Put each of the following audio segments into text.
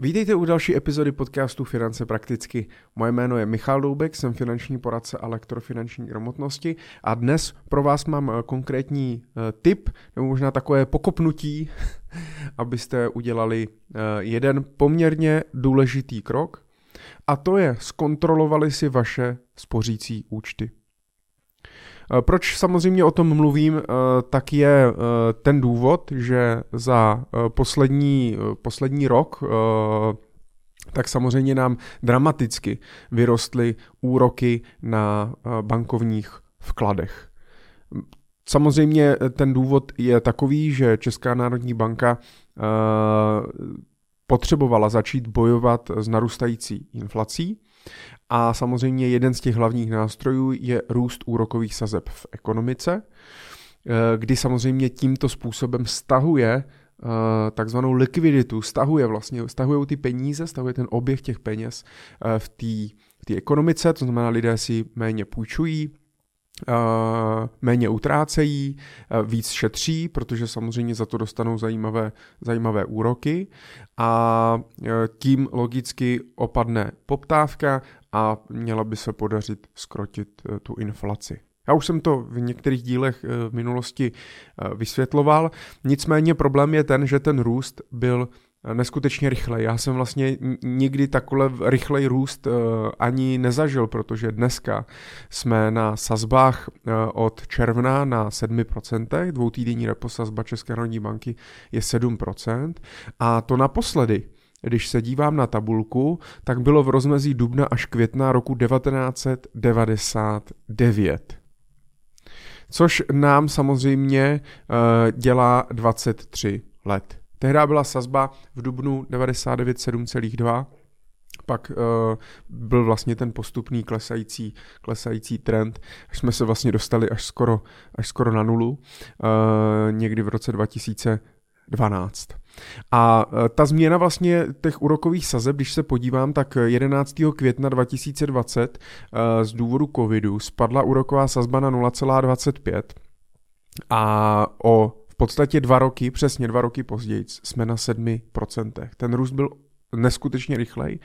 Vítejte u další epizody podcastu Finance prakticky. Moje jméno je Michal Doubek, jsem finanční poradce a lektor finanční gramotnosti a dnes pro vás mám eh, konkrétní eh, tip, nebo možná takové pokopnutí, abyste udělali eh, jeden poměrně důležitý krok a to je zkontrolovali si vaše spořící účty. Eh, proč samozřejmě o tom mluvím, eh, tak je eh, ten důvod, že za poslední, poslední rok tak samozřejmě nám dramaticky vyrostly úroky na bankovních vkladech. Samozřejmě ten důvod je takový, že Česká národní banka potřebovala začít bojovat s narůstající inflací a samozřejmě jeden z těch hlavních nástrojů je růst úrokových sazeb v ekonomice, eh, kdy samozřejmě tímto způsobem stahuje eh, takzvanou likviditu, stahuje vlastně, stahují ty peníze, stahuje ten oběh těch peněz eh, v té ekonomice, to znamená lidé si méně půjčují, méně utrácejí, víc šetří, protože samozřejmě za to dostanou zajímavé, zajímavé úroky a tím logicky opadne poptávka a měla by se podařit skrotit eh, tu inflaci. Já už jsem to v některých dílech eh, v minulosti eh, vysvětloval, nicméně problém je ten, že ten růst byl neskutečně rychle. Já jsem vlastně nikdy takhle rychlej růst ani nezažil, protože dneska jsme na sazbách od června na 7%, dvoutýdenní repo sazba České národní banky je 7% a to naposledy když se dívám na tabulku, tak bylo v rozmezí dubna až května roku 1999. Což nám samozřejmě dělá 23 let. Tehdy byla sazba v dubnu 99 7,2, pak uh, byl vlastně ten postupný klesající, klesající trend, až jsme se vlastně dostali až skoro, až skoro na nulu, uh, někdy v roce 2012. A e, ta změna vlastně těch úrokových sazeb, když se podívám, tak 11. května 2020 e, z důvodu covidu spadla úroková sazba na 0,25 a o podstatě dva roky, přesně dva roky později, jsme na 7%. Ten růst byl neskutečně rychlej.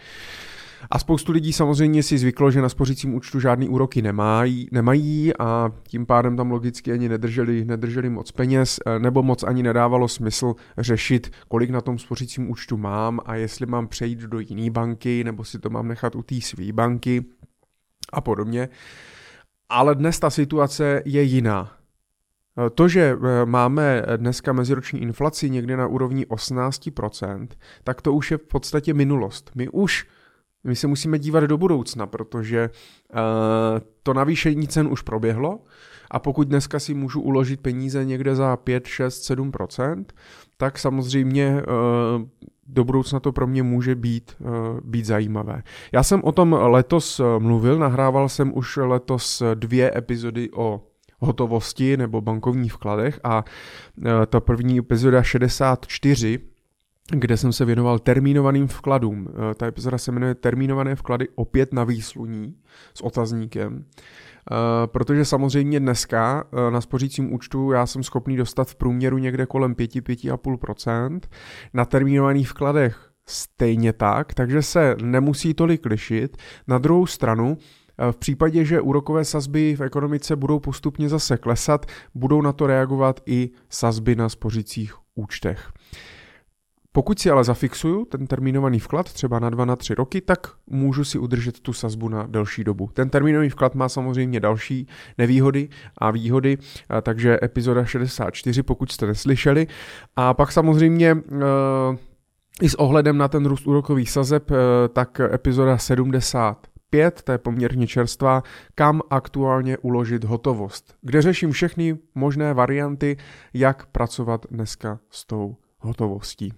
A spoustu lidí samozřejmě si zvyklo, že na spořícím účtu žádný úroky nemají, nemají a tím pádem tam logicky ani nedrželi, nedrželi moc peněz, eh, nebo moc ani nedávalo smysl řešit, kolik na tom spořícím účtu mám a jestli mám přejít do jiné banky, nebo si to mám nechat u té své banky a podobně. Ale dnes ta situace je jiná. Eh, to, že eh, máme dneska meziroční inflaci někde na úrovni 18%, tak to už je v podstatě minulost. My už my se musíme dívat do budoucna, protože uh, to navýšení cen už proběhlo a pokud dneska si můžu uložit peníze někde za 5, 6, 7% tak samozřejmě do budoucna to pro mě může být, být zajímavé. Já jsem o tom letos mluvil, nahrával jsem už letos dvě epizody o hotovosti nebo bankovních vkladech a uh, ta první epizoda 64 kde jsem se věnoval termínovaným vkladům. Eh, ta epizoda se jmenuje Termínované vklady opět na výsluní s otazníkem. Uh, protože samozřejmě dneska na spořícím účtu já jsem schopný dostat v průměru někde kolem 5-5,5%, na termínovaných vkladech stejně tak, takže se nemusí tolik lišit. Na druhou stranu, v případě, že úrokové sazby v ekonomice budou postupně zase klesat, budou na to reagovat i sazby na spořících účtech. Pokud si ale zafixuju ten termínovaný vklad třeba na 2 na 3 roky, tak můžu si udržet tu sazbu na delší dobu. Ten termínový vklad má samozřejmě další nevýhody a výhody, takže epizoda 64, pokud jste neslyšeli. A pak samozřejmě i s ohledem na ten růst úrokových sazeb, tak epizoda 70 5, to je poměrně čerstvá, kam aktuálně uložit hotovost, kde řeším všechny možné varianty, jak pracovat dneska s tou hotovostí.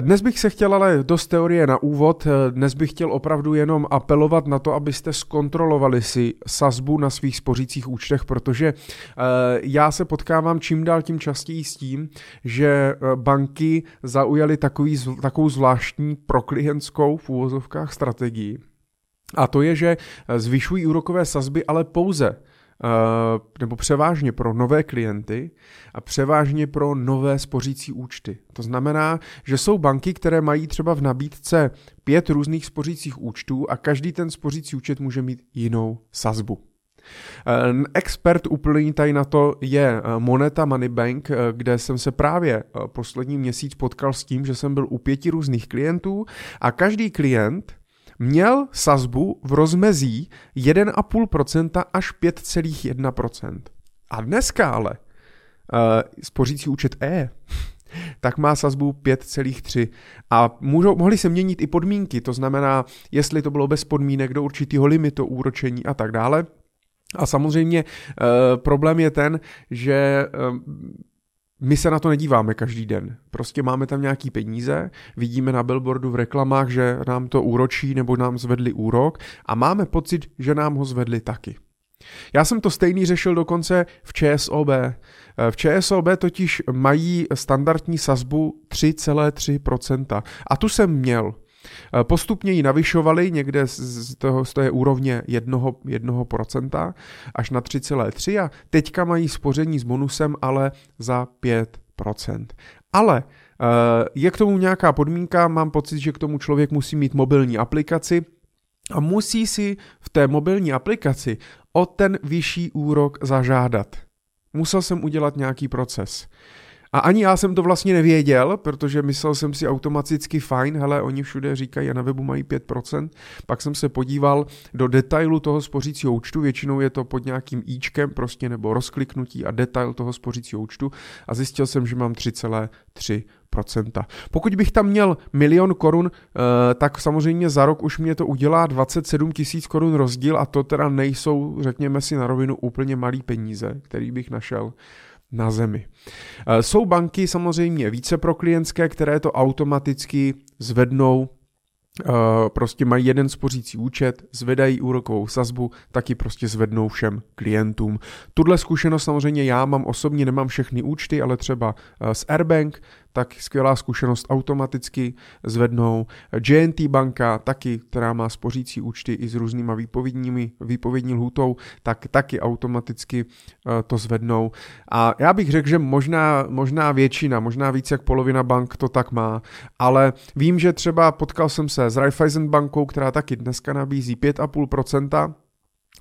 Dnes bych se chtěl ale dost teorie na úvod, dnes bych chtěl opravdu jenom apelovat na to, abyste zkontrolovali si sazbu na svých spořících účtech, protože eh, já se potkávám čím dál tím častěji s tím, že eh, banky zaujaly takový, takovou zvláštní proklientskou v úvozovkách strategii. A to je, že eh, zvyšují úrokové sazby, ale pouze nebo převážně pro nové klienty a převážně pro nové spořící účty. To znamená, že jsou banky, které mají třeba v nabídce pět různých spořících účtů a každý ten spořící účet může mít jinou sazbu. Expert úplně tady na to je eh, Moneta Money Bank, eh, kde jsem se právě eh, poslední měsíc potkal s tím, že jsem byl u pěti různých klientů a každý klient měl sazbu v rozmezí 1,5% až 5,1%. A dneska ale uh, spořící účet E tak má sazbu 5,3 a můžou, mohly se měnit i podmínky, to znamená, jestli to bylo bez podmínek do určitého limitu úročení a tak dále. A samozřejmě e, problém je ten, že e, my se na to nedíváme každý den. Prostě máme tam nějaký peníze, vidíme na billboardu v reklamách, že nám to úročí nebo nám zvedli úrok a máme pocit, že nám ho zvedli taky. Já jsem to stejný řešil dokonce v ČSOB. V ČSOB totiž mají standardní sazbu 3,3%. A tu jsem měl. Eh, postupně ji navyšovali někde z, toho, z té úrovně 1%, 1% až na 3,3% a teďka mají spoření s bonusem ale za 5%. Ale eh, je k tomu nějaká podmínka, mám pocit, že k tomu člověk musí mít mobilní aplikaci, a musí si v té mobilní aplikaci o ten vyšší úrok zažádat. Musel jsem udělat nějaký proces. A ani já jsem to vlastně nevěděl, protože myslel jsem si automaticky fajn, hele, oni všude říkají a na webu mají 5%. Pak jsem se podíval do detailu toho spořícího účtu, většinou je to pod nějakým íčkem prostě nebo rozkliknutí a detail toho spořícího účtu a zjistil jsem, že mám 3,3%. Pokud bych tam měl milion korun, eh, tak samozřejmě za rok už mě to udělá 27 tisíc korun rozdíl a to teda nejsou, řekněme si na rovinu, úplně malý peníze, který bych našel na zemi. Eh, jsou banky samozřejmě více pro klientské, které to automaticky zvednou Uh, prostě mají jeden spořící účet, zvedají úrokovou sazbu, taky prostě zvednou všem klientům. Tuhle zkušenost samozřejmě já mám osobně, nemám všechny účty, ale třeba uh, s Airbank, tak skvělá zkušenost automaticky zvednou. JNT banka, taky, která má spořící účty i s různýma výpovědními, výpovědní lhutou, tak taky automaticky uh, to zvednou. A já bych řekl, že možná, možná většina, možná víc jak polovina bank to tak má, ale vím, že třeba potkal jsem se s Raiffeisen bankou, která taky dneska nabízí 5,5%,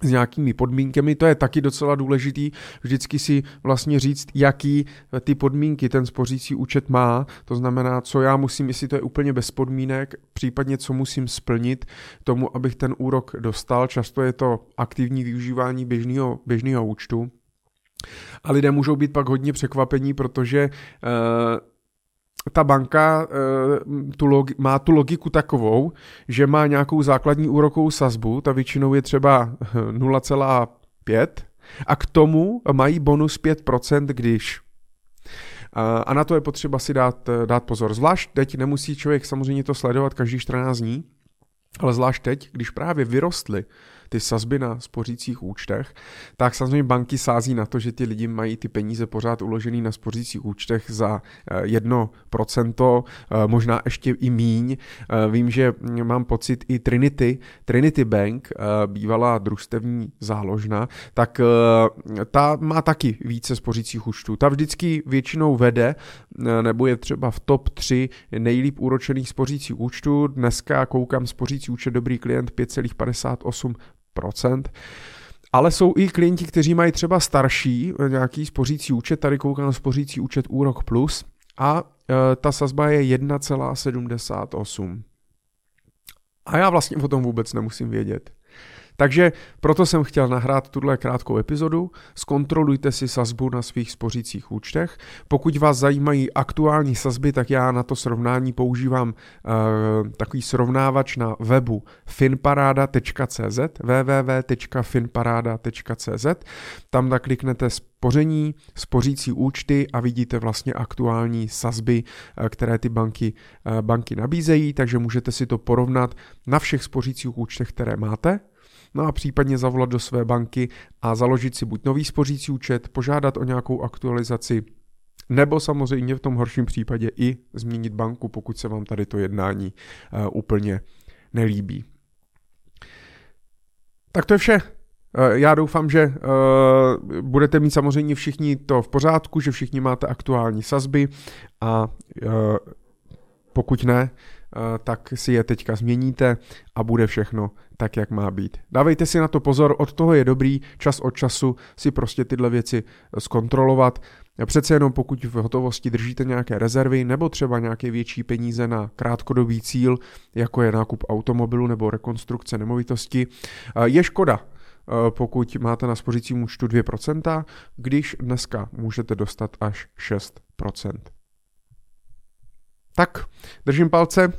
s nějakými podmínkami, to je taky docela důležitý, vždycky si vlastně říct, jaký ty podmínky ten spořící účet má, to znamená, co já musím, jestli to je úplně bez podmínek, případně co musím splnit tomu, abych ten úrok dostal, často je to aktivní využívání běžného, běžného účtu, a lidé můžou být pak hodně překvapení, protože uh, ta banka uh, tu logi- má tu logiku takovou, že má nějakou základní úrokovou sazbu, ta většinou je třeba 0,5 a k tomu mají bonus 5%, když a na to je potřeba si dát, dát pozor. Zvlášť teď nemusí člověk samozřejmě to sledovat každý 14 dní, ale zvlášť teď, když právě vyrostly ty sazby na spořících účtech, tak samozřejmě banky sází na to, že ty lidi mají ty peníze pořád uložený na spořících účtech za 1%, eh, eh, možná ještě i míň. Eh, vím, že mám pocit i Trinity, Trinity Bank, bývalá družstevní záložna, tak ta má taky více spořících účtů. Ta vždycky většinou vede, nebo je třeba v top 3 nejlíp úročených spořících účtů. Dneska koukám spořící účet dobrý klient 5,58 ale jsou i klienti, kteří mají třeba starší eh, nějaký spořící účet, tady koukám na spořící účet Úrok Plus a e, ta sazba je 1,78. A já vlastně o tom vůbec nemusím vědět. Takže proto jsem chtěl nahrát tuhle krátkou epizodu. Zkontrolujte si sazbu na svých spořících účtech. Pokud vás zajímají aktuální sazby, tak já na to srovnání používám uh, takový srovnávač na webu finparada.cz www.finparada.cz Tam nakliknete spoření, spořící účty a vidíte vlastně aktuální sazby, eh, které ty banky, eh, banky nabízejí, takže můžete si to porovnat na všech spořících účtech, které máte no a případně zavolat do své banky a založit si buď nový spořící účet, požádat o nějakou aktualizaci, nebo samozřejmě v tom horším případě i změnit banku, pokud se vám tady to jednání uh, úplně nelíbí. Tak to je vše. já doufám, že uh, budete mít samozřejmě všichni to v pořádku, že všichni máte aktuální sazby a pokud ne, Eh, tak si je teďka změníte a bude všechno tak, jak má být. Dávejte si na to pozor, od toho je dobrý čas od času si prostě tyhle věci zkontrolovat. Přece jenom pokud v hotovosti držíte nějaké rezervy nebo třeba nějaké větší peníze na krátkodobý cíl, jako je nákup automobilu nebo rekonstrukce nemovitosti, eh, je škoda, eh, pokud máte na spořícím účtu 2%, když dneska můžete dostat až 6%. Tak, držím palce,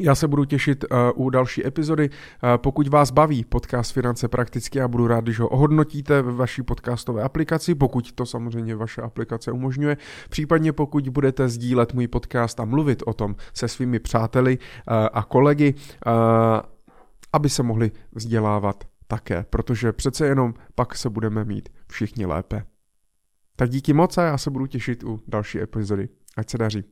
já se budu těšit uh, u další epizody. Uh, pokud vás baví podcast Finance prakticky, já budu rád, když ho ohodnotíte ve vaší podcastové aplikaci, pokud to samozřejmě vaše aplikace umožňuje. Případně pokud budete sdílet můj podcast a mluvit o tom se svými přáteli uh, a kolegy, aby se mohli vzdělávat také, protože přece jenom pak se budeme mít všichni lépe. Tak díky moc a já se budu těšit u další epizody. Ať se daří.